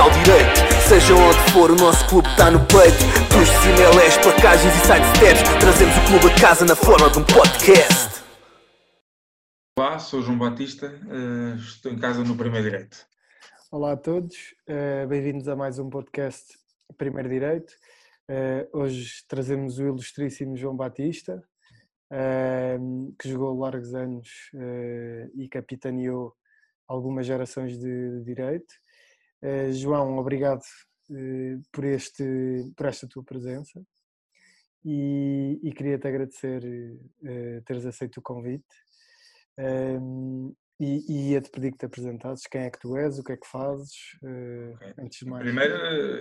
ao direito. Seja onde for, o nosso clube está no peito. Dos CMLS, placagens e sidesteps, trazemos o clube a casa na forma de um podcast. Olá, sou João Batista, eh, estou em casa no Primeiro Direito. Olá a todos, eh, bem-vindos a mais um podcast Primeiro Direito. Eh, hoje trazemos o ilustríssimo João Batista, que jogou largos anos e capitaneou algumas gerações de direito. Uh, João, obrigado uh, por, este, por esta tua presença e, e queria-te agradecer uh, teres aceito o convite. Um, e, ia-te pedir que te apresentasses quem é que tu és, o que é que fazes, okay. antes de mais. Primeiro,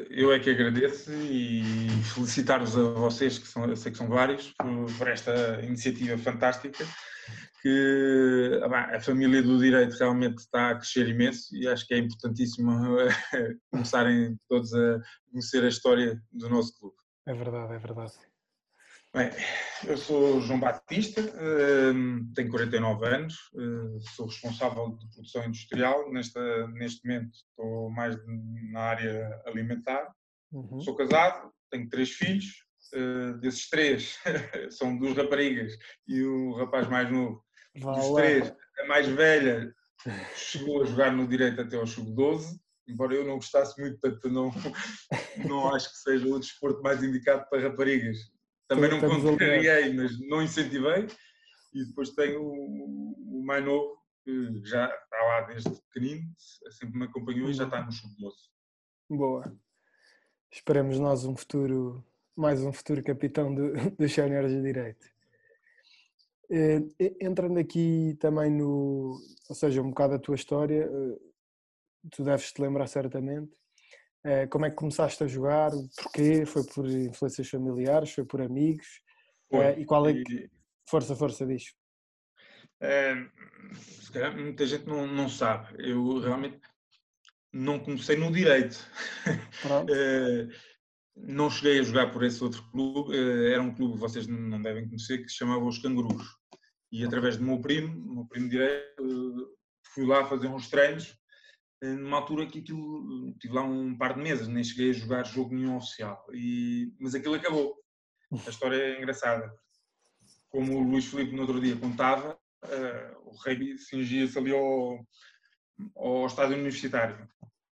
eu é que agradeço e felicitar-vos a vocês, que são, eu sei que são vários, por, por esta iniciativa fantástica que ah, a família do direito realmente está a crescer imenso e acho que é importantíssimo começarem todos a conhecer a história do nosso clube. É verdade, é verdade. Bem, eu sou João Batista, hum, tenho 49 anos, hum, sou responsável de produção industrial. Nesta, neste momento estou mais na área alimentar. Uhum. Sou casado, tenho três filhos. Hum, desses três são duas raparigas e um rapaz mais novo dos três, a mais velha chegou a jogar no direito até ao sub-12, embora eu não gostasse muito, portanto não, não acho que seja o desporto mais indicado para raparigas. Também não contrariei, mas não incentivei. E depois tenho o, o mais novo, que já está lá desde pequenino, sempre me acompanhou e já está no sub-12. Boa. Esperamos nós um futuro, mais um futuro capitão do, dos séniores de direito. Eh, entrando aqui também no, ou seja, um bocado a tua história, eh, tu deves te lembrar certamente. Eh, como é que começaste a jogar? Porquê? Foi por influências familiares? Foi por amigos? Foi. E qual é que. Força, força, diz. É, se calhar muita gente não, não sabe. Eu realmente não comecei no direito. é, não cheguei a jogar por esse outro clube. Era um clube, vocês não devem conhecer, que se chamava Os Cangurus e através do meu primo, meu primo direito, fui lá fazer uns treinos eh, numa altura que aquilo, tive lá um par de meses, nem cheguei a jogar jogo nenhum oficial, e, mas aquilo acabou. A história é engraçada. Como o Luís Filipe no outro dia contava, uh, o rei cingia-se ali ao, ao estádio universitário,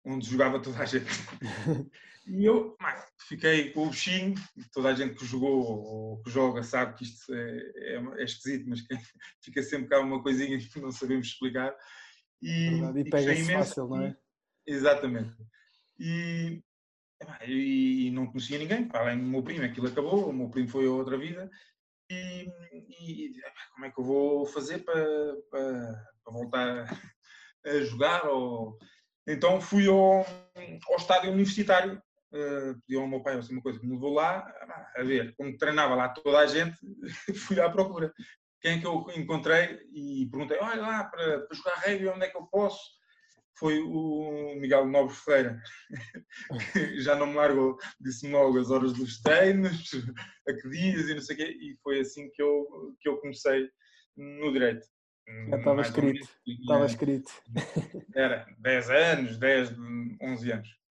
onde jogava toda a gente. E eu fiquei com o bichinho, toda a gente que jogou ou que joga sabe que isto é, é, é esquisito, mas fica sempre cá uma coisinha que não sabemos explicar. E, e pega-se fácil, não é? Exatamente. E, e, não conhecia ninguém, além do meu primo, aquilo acabou, o meu primo foi a outra vida. E, e como é que eu vou fazer para, para, para voltar a jogar? Ou... Então fui ao, ao estádio universitário uh, pediu ao meu pai assim, uma coisa que me levou lá, a ver, como treinava lá toda a gente, fui à procura. Quem é que eu encontrei e perguntei, olha lá, para, para jogar rugby, onde é que eu posso? Foi o Miguel Nobre Ferreira, já não me largou, disse-me logo as horas dos treinos, a que dias e não sei o quê, e foi assim que eu, que eu comecei no direito. Já estava escrito, estava escrito. Era 10 anos, 10, 11 anos.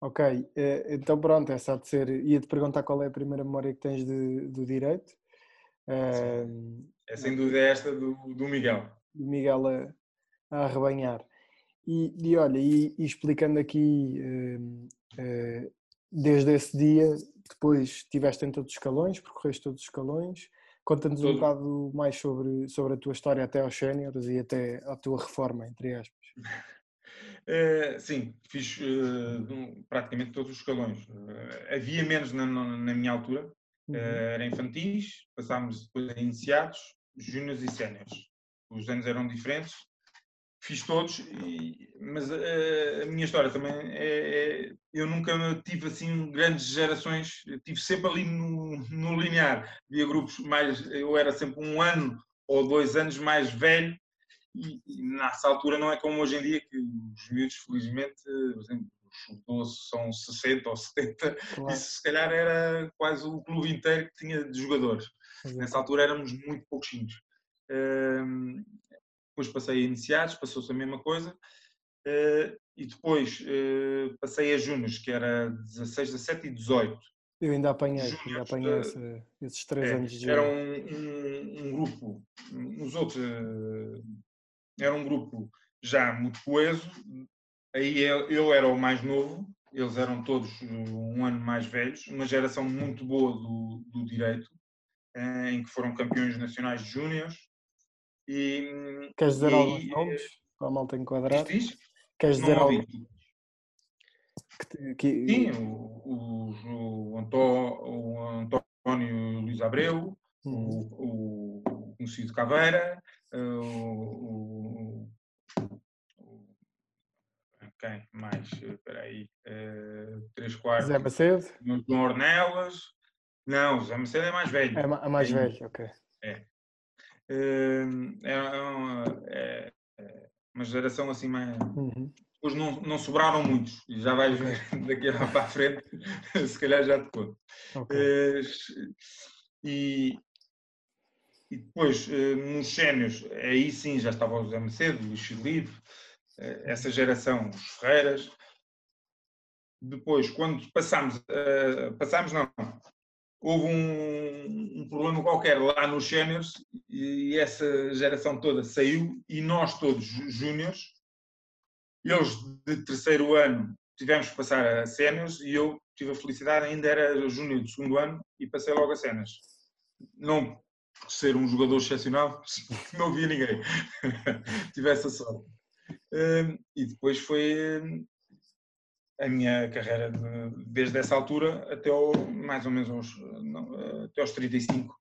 Ok, eh, então pronto, essa há de ser. Ia-te perguntar qual é a primeira memória que tens de, do direito. É sem dúvida esta do, do Miguel. Do Miguel a, a arrebanhar. E, e olha, e, e, explicando aqui, uh, uh, desde esse dia, depois estiveste em todos os escalões, percorreste todos os escalões. Conta-nos um bocado mais sobre, sobre a tua história até aos séniores e até à tua reforma, entre aspas. Uh, sim, fiz uh, praticamente todos os escalões. Uh, havia menos na, na minha altura, uhum. era infantis, passámos depois a iniciados, júniores e séniores. Os anos eram diferentes, fiz todos, e, mas a minha história também é, é, Eu nunca tive assim grandes gerações, tive sempre ali no, no linear. Havia grupos mais. Eu era sempre um ano ou dois anos mais velho e, e nessa altura não é como hoje em dia, que os miúdos, felizmente, por exemplo, os são 60 ou 70, claro. isso se calhar era quase o clube inteiro que tinha de jogadores. Nessa altura éramos muito pouquinhos. Um, depois passei a iniciados, passou-se a mesma coisa. e depois passei a Júniors, que era 16, 17 e 18. Eu ainda apanhei, ainda apanhei esse, esses três é, anos de Era um, um, um, grupo, os outros, era um grupo já muito coeso, aí eu, eu era o mais novo, eles eram todos um ano mais velhos, uma geração muito boa do, do direito, eh, em que foram campeões nacionais de júniores. E, Queres dizer e, alguns nomes para a malta enquadrar? Diz? Queres dizer algo? Que, que... Sim, o, o, o, António Luís Abreu, uhum. o, o conhecido Caveira, eh, o, quem mais? Espera aí. Uh, três quartos. Zé Macedo? João Ornelas. Não, Zé Macedo é mais velho. É, é mais é, velho, ok. É. Uh, é, uma, é, é, uma geração assim mais. Uhum. Hoje não, não sobraram muitos, e já vais ver daqui para a frente, se calhar já te conto. Okay. Uh, e, e depois, nos sénios, aí sim já estava o José Macedo, o Filipe, essa geração, os Ferreiras. Depois, quando passámos, uh, passámos não, houve um, um, problema qualquer lá nos séniores e essa geração toda saiu e nós todos júniores, eles de terceiro ano tivemos que passar a séniores e eu tive a felicidade, ainda era júnior de segundo ano e passei logo a cenas. Não ser um jogador excepcional, não via ninguém. tive essa sorte. Hum, e depois foi hum, a minha carreira de, desde essa altura até ao, mais ou menos aos, não, até aos 35.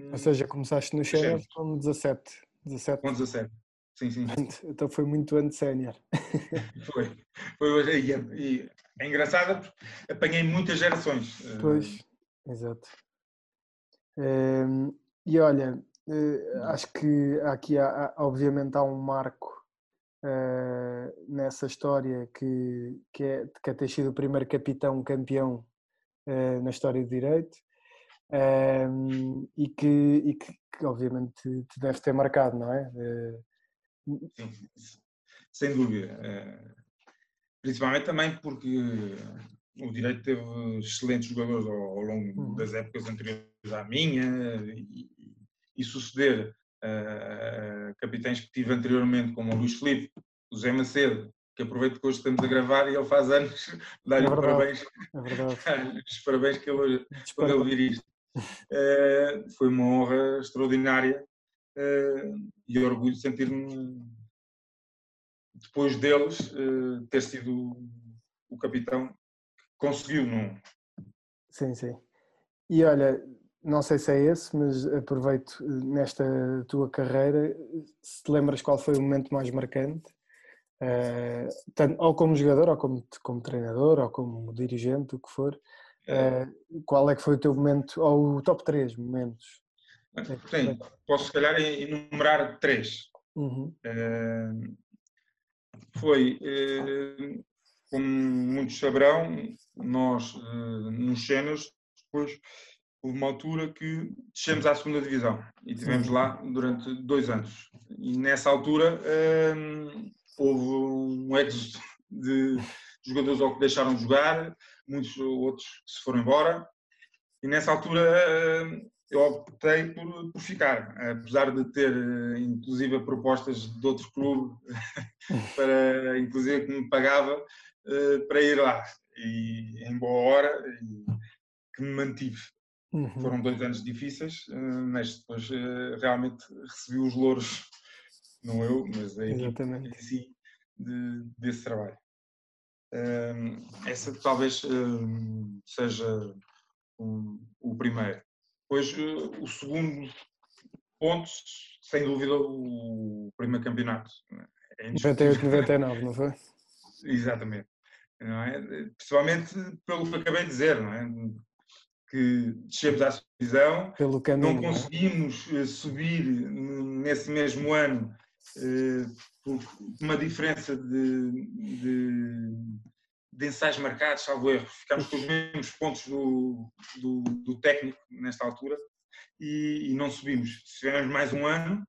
Ou seja, começaste no Sheriff com 17. 17. Com 17. Sim, sim. Então foi muito antes sénior. Foi. foi hoje, e, é, e é engraçado porque apanhei muitas gerações. Eh, pois, exato. E olha, eh, acho que aqui há, obviamente há um marco uh, nessa história que, que, é, que é ter sido o primeiro capitão campeão uh, na história do direito um, e, que, e que, que, obviamente te deve ter marcado, não é? Uh, Sim, sem dúvida. Principalmente também porque o direito teve excelentes jogadores ao, ao longo uhum. das épocas anteriores à minha e, e suceder uh, capitães que tive anteriormente, como o Luís Felipe, o Zé Macedo, que aproveito que hoje estamos a gravar e ele faz anos, dar-lhe é parabéns, é os parabéns que ele, quando ele vir isto. Uh, foi uma honra extraordinária uh, e orgulho de sentir-me, depois deles, uh, ter sido o capitão que conseguiu, não? Sim, sim. E olha, não sei se é esse, mas aproveito eh, nesta tua carreira, se te lembras qual foi o momento mais marcante, uh, tanto, ou como jogador, ou como, como treinador, ou como dirigente, o que for, uh, qual é que foi o teu momento, ou o top 3 momentos? Sim, posso se calhar enumerar três. Uhum. Uh, foi, como muitos saberão, nós nos cenas, depois houve uma altura que descemos à segunda divisão e estivemos lá durante dois anos. E nessa altura hum, houve um êxodo de jogadores ou que deixaram de jogar, muitos outros que se foram embora. E nessa altura hum, eu optei por, por ficar, apesar de ter inclusive propostas de outro clube para inclusive que me pagava uh, para ir lá e em boa hora que me mantive Uhum. Foram dois anos difíceis, eh, mas depois eh, realmente recebi os louros, não eu, mas a equipe em si, de, desse trabalho. Essa talvez ehm, seja um, o primeiro. Depois, eh, o segundo ponto, sem dúvida, o primeiro campeonato. É 98, 99, não foi? Exatamente. Não é? Principalmente pelo que acabei de dizer, não é? Que descemos à divisão, Pelo caminho, não é? conseguimos é? subir nesse mesmo ano eh, por uma diferença de, de, de, ensaios marcados, salvo erro, ficámos com os mesmos pontos do, do, do técnico nesta altura e, e, não subimos. Tivemos mais um ano,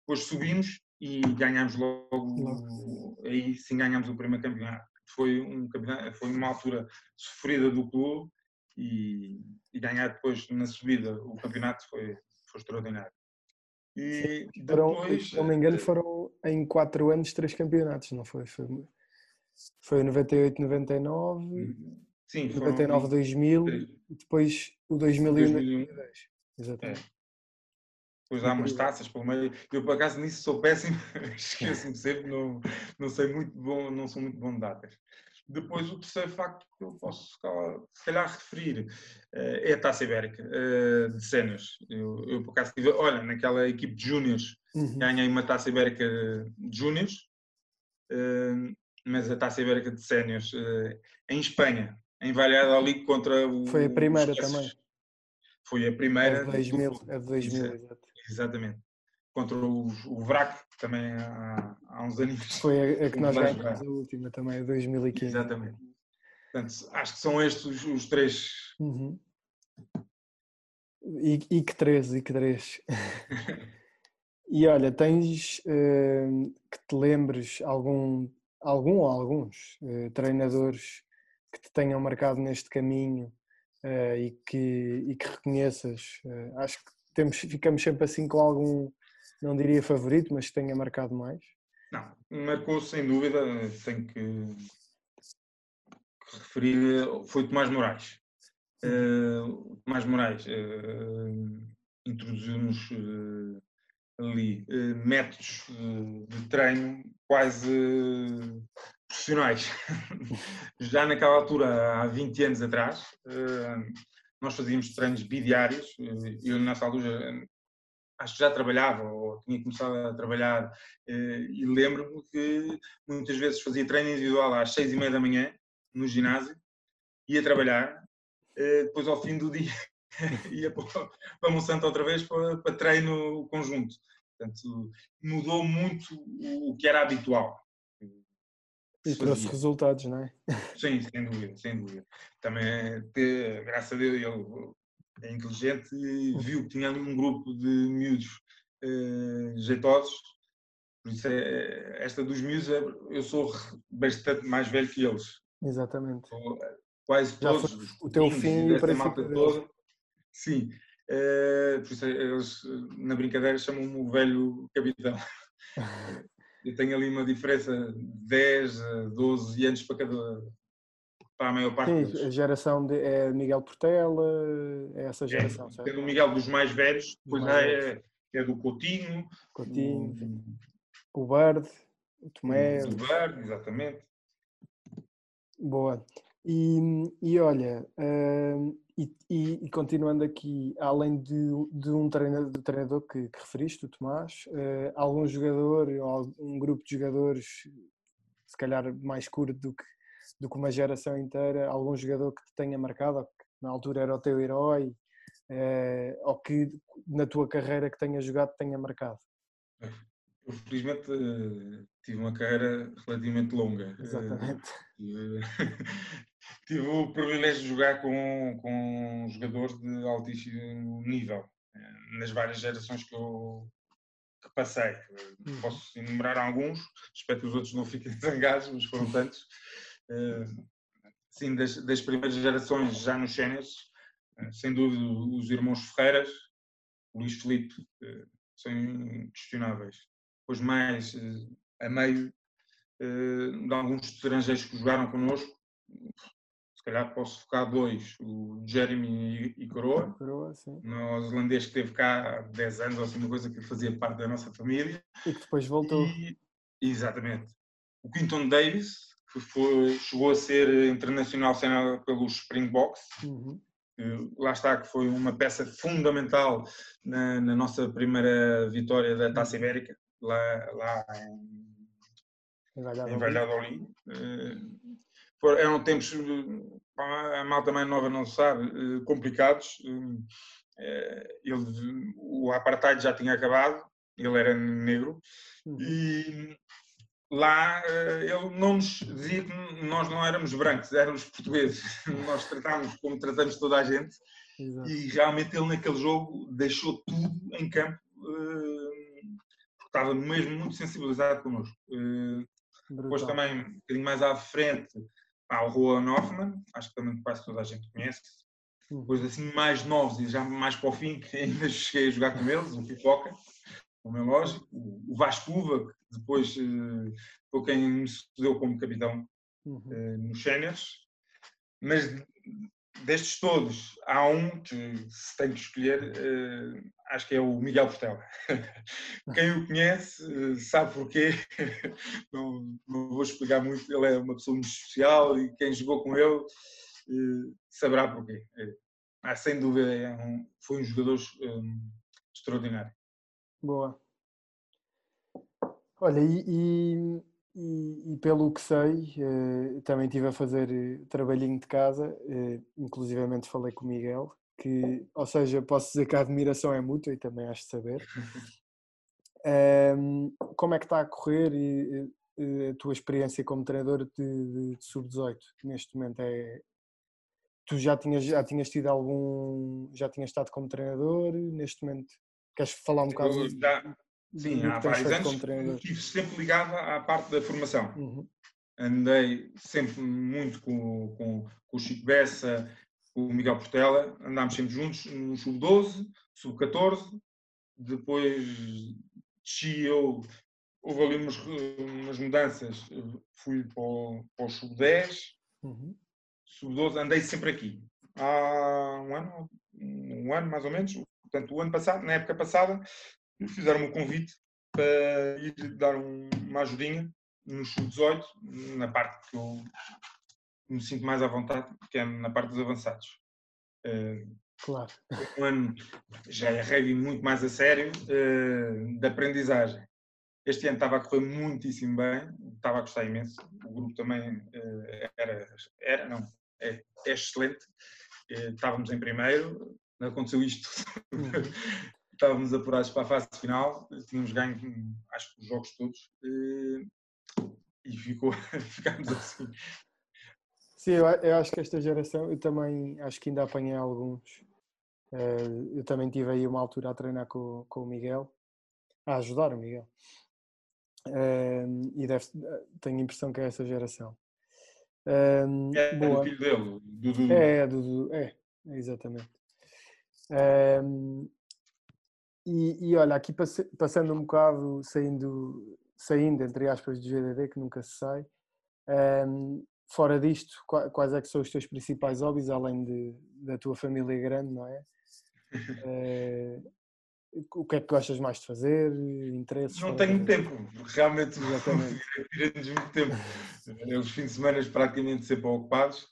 depois subimos e ganhámos logo, aí sim ganhámos o primeiro campeonato. Foi, um campeonato, foi uma altura sofrida do clube e, e ganhar depois na subida o campeonato foi, foi extraordinário. E depois, se não me engano, eh, foram em 4 anos três campeonatos, não foi? Foi, foi 98, 99, Sim, 99, foram... 2000 e depois o 2001, 2002. Exatamente. É. Depois há umas taças pelo meio. Eu, por acaso, nisso sou péssimo, esqueço-me sempre, não, não sei muito bom, não sou muito bom de datas. Depois, o terceiro facto que eu posso, se calhar, referir eh, é a Taça Ibérica eh, de Sénios. Eu, eu, por acaso, tive, olha, naquela equipe de Júniors, uhum. ganhei uma Taça Ibérica de Júniors, eh, mas a Taça Ibérica de Sénios em Espanha, em Valladolid contra o. Foi a primeira também. Foi a primeira. É de 2000, é de 2000 exato. Exatamente. Contra o, o VRAC, também há, há uns anos. Foi a, a que nós ganhamos a última também, a 2015. Exatamente. Portanto, acho que são estes os, os três. Uhum. E, e, que três, e que três. e olha, tens uh, que te lembres algum, algum ou alguns uh, treinadores que te tenham marcado neste caminho uh, e, que, e que reconheças? acho que temos, ficamos sempre assim com algum, não diria favorito, mas que tenha marcado mais? Não, marcou sem dúvida, tenho que, que referir, foi Tomás Moraes. Uh, Tomás Moraes uh, introduziu-nos uh, ali métodos de treino quase profissionais. Já naquela altura, há 20 anos atrás, nós fazíamos treinos bidiários. Eu, nessa altura, acho que já trabalhava ou tinha começado a trabalhar eh, e lembro-me que muitas vezes fazia treino individual às seis e meia da manhã no ginásio, ia trabalhar, eh, depois ao fim do dia ia para Monsanto outra vez para, para treino conjunto. Portanto, mudou muito o que era habitual. E trouxe resultados, não é? Sim, sem dúvida, sem dúvida. Também, graças a Deus, ele é inteligente e viu que tinha ali um grupo de miúdos uh, jeitosos. Por isso, é, esta dos miúdos, é, eu sou bastante mais velho que eles. Exatamente. Quase Já todos. O teu fim para malta toda. Sim. Uh, por isso, eles, na brincadeira, chamam-me o velho capitão. eu tenho ali uma diferença de 10 a 12 anos para cada para a maior parte Sim, deles. a geração de é Miguel Portela, é essa é, geração, é, Tendo o Miguel dos mais velhos, depois é, é, do Coutinho, Coutinho o, o Bird, o Tomé. O Bird, exatamente. Boa. E, e olha, uh, e, e, e, continuando aqui, além de, de um treinador, de treinador que, que, referiste, o Tomás, uh, algum jogador ou um grupo de jogadores, se calhar mais curto do que, do que uma geração inteira, algum jogador que te tenha marcado, ou que na altura era o teu herói, uh, ou que na tua carreira que tenha jogado tenha marcado? Eu felizmente tive uma carreira relativamente longa. Exatamente. tive o privilégio de jogar com, com jogadores de altíssimo nível, eh, nas várias gerações que eu que passei. Uhum. Posso enumerar alguns, espero que os outros não fiquem zangados, mas foram tantos. Eh, sim, das, das primeiras gerações já nos séniores, eh, sem dúvida os irmãos Ferreiras, Luís Felipe, são inquestionáveis. Depois mais a meio de alguns estrangeiros que jogaram connosco, calhar posso focar dois, o Jeremy e Coroa, Coroa sim. neozelandês que esteve cá há 10 anos, ou assim, uma coisa que fazia parte da nossa família. E que depois voltou. E, exatamente. O Quinton Davis, que foi, chegou a ser internacional pelos Springboks, uhum. lá está, que foi uma peça fundamental na, na nossa primeira vitória da Taça uhum. Ibérica, lá, lá em, em Valladolid. Em eram tempos, a malta mais nova não sabe, eh, complicados. Eh, ele, o apartheid já tinha acabado, ele era negro, uhum. e lá eh, ele não nos dizia que nós não éramos brancos, éramos portugueses. Nós tratávamos como tratamos toda a gente, Exato. e realmente ele naquele jogo deixou tudo em campo estava mesmo muito sensibilizado connosco. Uh, depois também, um bocadinho mais à frente, há o Juan Hoffman, acho que também quase toda a gente conhece. Hum. Depois assim mais novos e já mais para o fim, que ainda cheguei a jogar com eles, o Pipoca, como é lógico, o Vasco Uva, que depois uh, foi quem me sucedeu como capitão uhum. uh, nos séniores. Mas destes todos, há um que se tem que escolher, uh, acho que é o Miguel Portela. Quem o conhece uh, sabe porquê, não, não, vou explicar muito, ele é uma pessoa muito especial e quem jogou com ele uh, saberá porquê. Ah, sem dúvida, é um, foi um jogador um, extraordinário. Boa. Olha, e, e e, pelo que sei, eh, também estive a fazer eh, trabalhinho de casa, eh, inclusivamente falei com o Miguel, que, ou seja, posso dizer que a admiração é mútua e também acho de saber. Um, como é que está a correr e, e, a tua experiência como treinador de, de, de sub-18 neste momento é tu já tinhas já tinhas tido algum já tinhas estado como treinador neste momento queres falar um bocado já, Sim, há vários anos estive sempre ligado à parte da formação. Uhum. Andei sempre muito com, com, com o Chico Bessa, com o Miguel Portela, andámos sempre juntos no sub-12, sub-14, depois desci eu, houve ali umas, umas mudanças, fui para o, para o sub-10, uhum. sub-12, andei sempre aqui. Há um ano, um ano mais ou menos, portanto, o ano passado, na época passada, fizeram-me um convite para ir dar uma ajudinha no sub-18, na parte que eu me sinto mais à vontade, que é na parte dos avançados. Eh, claro. Um ano já é muito mais a sério uh, da aprendizagem. Este ano estava a correr muitíssimo bem, estava a gostar imenso. O grupo também uh, era, era, não, é, é excelente. Uh, estávamos em primeiro, aconteceu isto. Uhum. estávamos apurados para a fase final, tínhamos ganho, acho que os jogos todos, eh, e ficou, ficámos assim. Sim, eu, eu, acho que esta geração, eu também acho que ainda apanhei alguns. Eh, eu também tive aí uma altura a treinar com, com o Miguel, a ajudar o Miguel. Eh, e deve, tenho a impressão que é essa geração. é boa. filho dele, Dudu. É, Dudu, é, exatamente. Um, e, e olha, aqui passando um bocado, saindo, saindo entre aspas do GDD, que nunca se sai, um, fora disto, quais é que são os teus principais hobbies, além de, da tua família grande, não é? Uh, o que é que gostas mais de fazer? Interesses? Não tenho tempo, realmente tira-nos muito tempo. Os fins de semana praticamente sempre ocupados.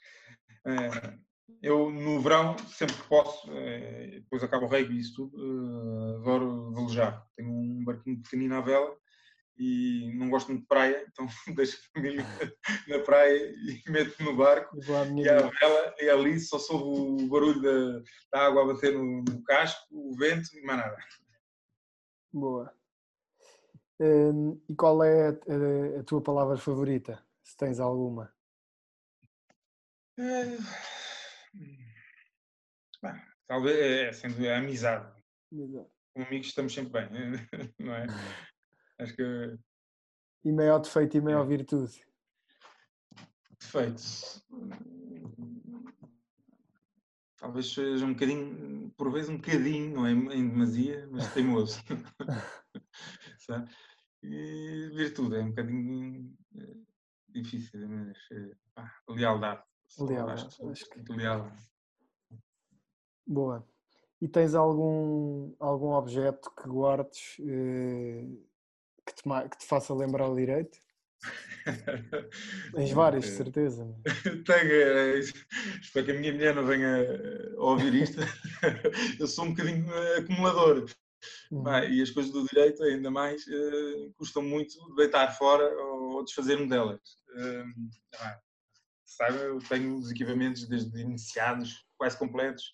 Uh, eu no verão, sempre que posso, é, depois acaba o rugby e isso tudo, uh, adoro velejar. Tenho um barquinho pequenino à vela e não gosto muito de praia, então deixo a família na praia e meto no barco e a vela e ali só soube o barulho da, da água a bater no, no, casco, o vento e mais nada. Boa. Um, e qual é a, a, tua palavra favorita, se tens alguma? Talvez, é, sendo a amizade. Exato. Com amigos estamos sempre bem, não é? Acho que. E maior defeito e maior é. virtude? Defeitos. Talvez seja um bocadinho, por vezes um bocadinho, não é em demasia, mas teimoso. e virtude é um bocadinho eh, difícil, mas eh, pá, lealdade. Lealdade. Acho que... Leal. Boa. E tens algum, algum objeto que guardes eh, que, te, que te faça lembrar o direito? Tens vários, de certeza. Tenho, é, espero que a minha mulher não venha a ouvir isto. Eu sou um bocadinho acumulador. Uhum. e as coisas do direito, ainda mais, custam muito deitar fora ou desfazer-me delas. Sabe, eu tenho os equipamentos desde iniciados quase completos,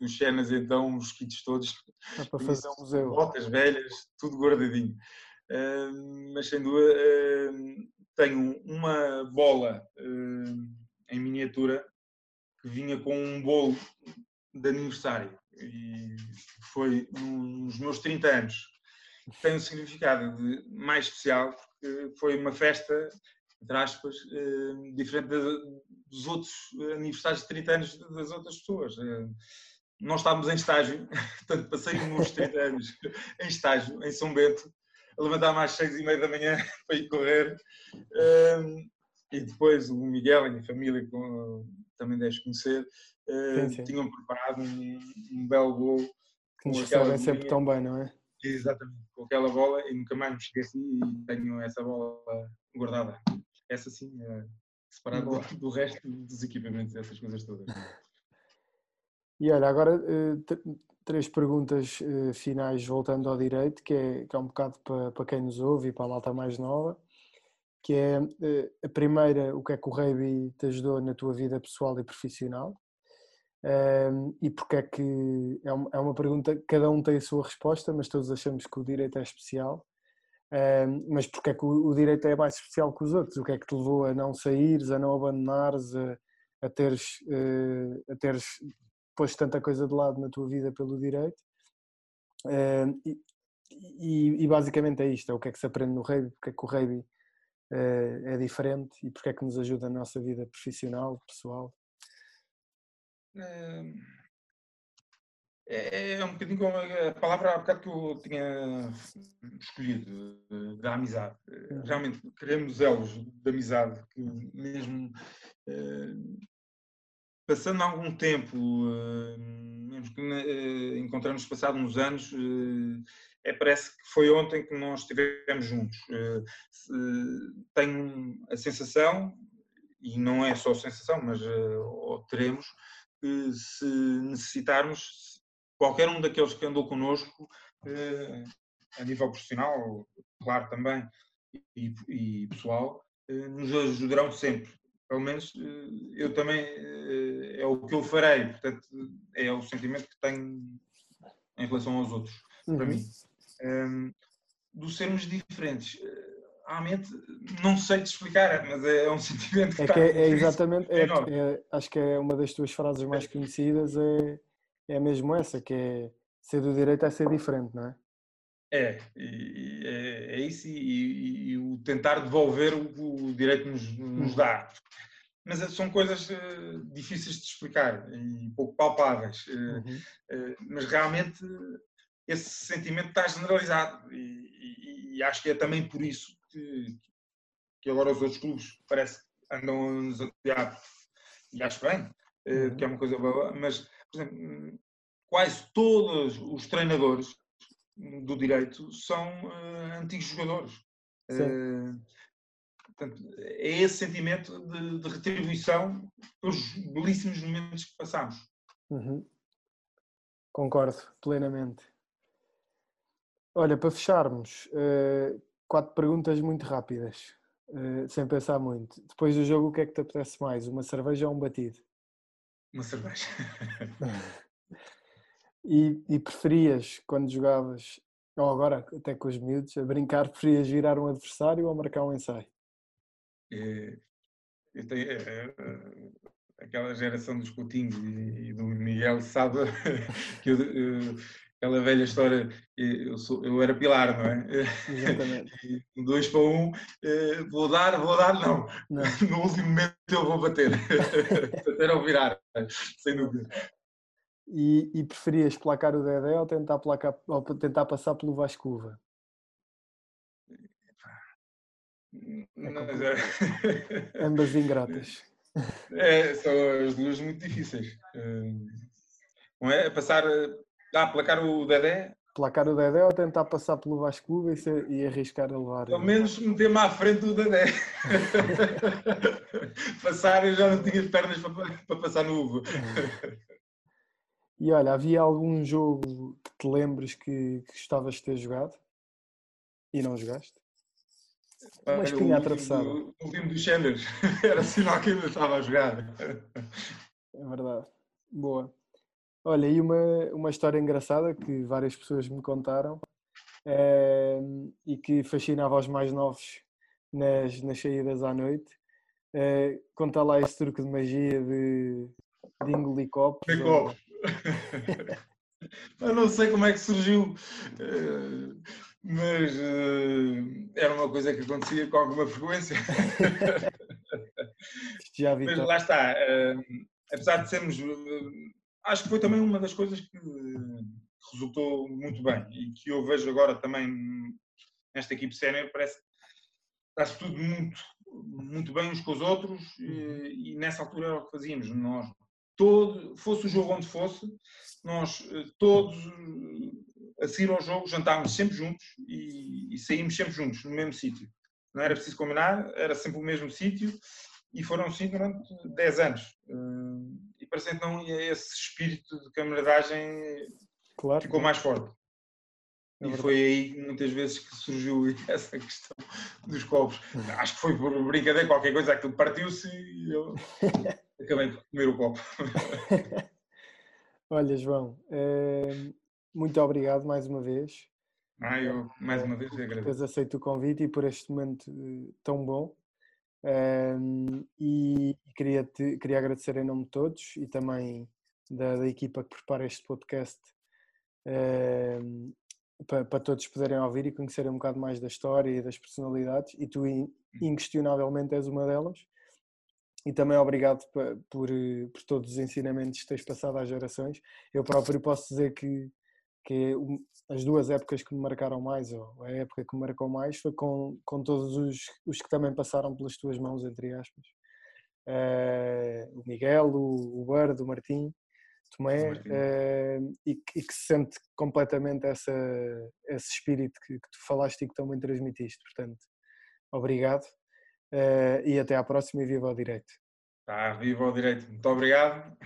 dos cenas então, os kits todos. É para fazer um museu. Botas velhas, tudo guardadinho. Uh, mas sem dúvida, uh, tenho uma bola em miniatura que vinha com um bolo de aniversário. E foi nos meus 30 anos. tem um significado mais especial, porque foi uma festa, entre aspas, eh, diferente dos outros aniversários de 30 anos das outras pessoas. Eh, nós estávamos em estágio, portanto passei uns 30 anos em estágio, em São Bento, a levantar-me às 6 e meia da manhã para ir correr. Um, e depois o Miguel e a minha família, também deves conhecer, uh, tinham preparado um, um belo gol. Que nos recebem sempre tão bem, não é? Exatamente, com aquela bola e nunca mais me esqueci e tenho essa bola guardada. Essa sim, é separada do, do resto dos equipamentos, essas coisas todas. E olha, agora eh, três perguntas eh, finais voltando ao direito, que é, que é um bocado para, para quem nos ouve e para a malta mais nova, que é eh, a primeira, o que é que o rugby te ajudou na tua vida pessoal e profissional? E porque é que é uma, é uma pergunta, cada um tem a sua resposta, mas todos achamos que o direito é especial. Um, mas porque é que o, direito é mais especial que os outros? O que é que te levou a não saíres, a não abandonares, a, a teres, uh, teres posto tanta coisa de lado na tua vida pelo direito. E, e, e, basicamente é isto: é o que é que se aprende no rugby, porque é que o rugby uh, é diferente e porque é que nos ajuda na nossa vida profissional, pessoal. É, é, é um bocadinho como a palavra há bocado que eu tinha escolhido, da amizade. Uhum. Realmente queremos elos de amizade que mesmo passando algum tempo, eh, mesmo que eh, encontramos passado uns anos, eh, é, parece que foi ontem que nós estivemos juntos. Tenho a sensação, e não é só sensação, mas teremos, que se necessitarmos, qualquer um daqueles que andou connosco, a nível profissional, claro também, e, e pessoal, nos ajudarão sempre pelo menos eh, eu também eh, é o que eu farei, portanto é o sentimento que tenho em relação aos outros, uhum. para mim. Um, do sermos diferentes, eh, realmente não sei te explicar, mas é um sentimento que, é, que é, é exatamente, é, é, acho que é uma das tuas frases mais conhecidas, é, é mesmo essa, que é ser do direito é ser diferente, não é? É, é, é isso e, e, e, o tentar devolver o que o direito nos, nos uhum. dá. Mas é, são coisas uh, difíceis de explicar e pouco palpáveis. Uh, uhum. uh, mas realmente esse sentimento está generalizado e, e, acho que é também por isso que, que agora os outros clubes parece que andam a nos apoiar. E acho bem, uhum. que é uma coisa boa, mas, exemplo, quase todos os treinadores do direito são uh, antigos jogadores. Uh, portanto, é esse sentimento de, de, retribuição pelos belíssimos momentos que passamos. Uhum. Concordo plenamente. Olha, para fecharmos, uh, quatro perguntas muito rápidas, sem pensar muito. Depois do jogo, o que é que te apetece mais? Uma cerveja ou um batido? Uma cerveja. E, e, preferias, quando jogavas, ou agora até com os miúdos, a brincar, preferias virar um adversário ou marcar um ensaio? É, tenho, é, é, aquela geração dos Coutinhos e, e, do Miguel sabe que eu, eu, aquela velha história, eu, sou, eu era pilar, não é? Exatamente. E, dois para um, eh, vou dar, vou dar, não. não. No último momento eu vou bater. bater ou virar, sem dúvida. E, e, preferias placar o Dedé ou tentar, placar, ou tentar passar pelo Vascuva? É Ambas ingratas. É, são as duas muito difíceis. Não é? Passar. Ah, placar o Dedé? Placar o Dedé ou tentar passar pelo Vasco e, e arriscar a levar. Pelo menos meter-me à frente do Dedé. passar, eu já não tinha pernas para, para passar no Uva. E olha, havia algum jogo que te lembres que, que gostavas de ter jogado e não jogaste? Uma espinha atravessada. O último dos Sanders era sinal que ainda estava a jogar. É verdade. Boa. Olha, e uma, uma história engraçada que várias pessoas me contaram é, e que fascinava os mais novos nas, nas saídas à noite. É, conta lá esse truque de magia de, de engolir copos. De copos. Eu não sei como é que surgiu. Eh, mas uh, era uma coisa que acontecia com alguma frequência. Já vi. Mas lá está, apesar de sermos. Acho que foi também uma das coisas que resultou muito bem e que eu vejo agora também nesta equipe sénior, parece está-se tudo muito, muito bem uns com os outros e, uhum. e, nessa altura era o que fazíamos. Nós, todo, fosse o jogo onde fosse, nós todos a seguir ao jogo jantávamos sempre juntos e, e saímos sempre juntos, no mesmo sítio. Não era preciso combinar, era sempre o mesmo sítio e foram assim durante 10 anos. Eh, e parece então esse espírito de camaradagem claro. ficou mais forte. É e foi aí muitas vezes que surgiu essa questão dos copos. Acho que foi por brincadeira, qualquer coisa, aquilo partiu-se e eu acabei de comer o copo. Olha, João, eh, muito obrigado mais uma vez. Ah, eu mais uma vez agradeço. Depois aceito o convite e por este momento eh, tão bom. Um, e queria, te, queria agradecer em nome de todos e também da, da equipa que prepara este podcast um, para, para, todos poderem ouvir e conhecerem um bocado mais da história e das personalidades. E tu, inquestionavelmente, és uma delas. E também obrigado por, por, por todos os ensinamentos que tens passado às gerações. Eu próprio posso dizer que que as duas épocas que me marcaram mais, ou a época que me marcou mais, foi com, com todos os, os que também passaram pelas tuas mãos, entre aspas. Uh, o Miguel, o, o Bird, o Martim, Tomé, uh, e, e, que se sente completamente essa, esse espírito que, que, tu falaste e que também transmitiste. Portanto, obrigado uh, e até à próxima e viva ao direito. Tá, viva ao direito. Muito obrigado.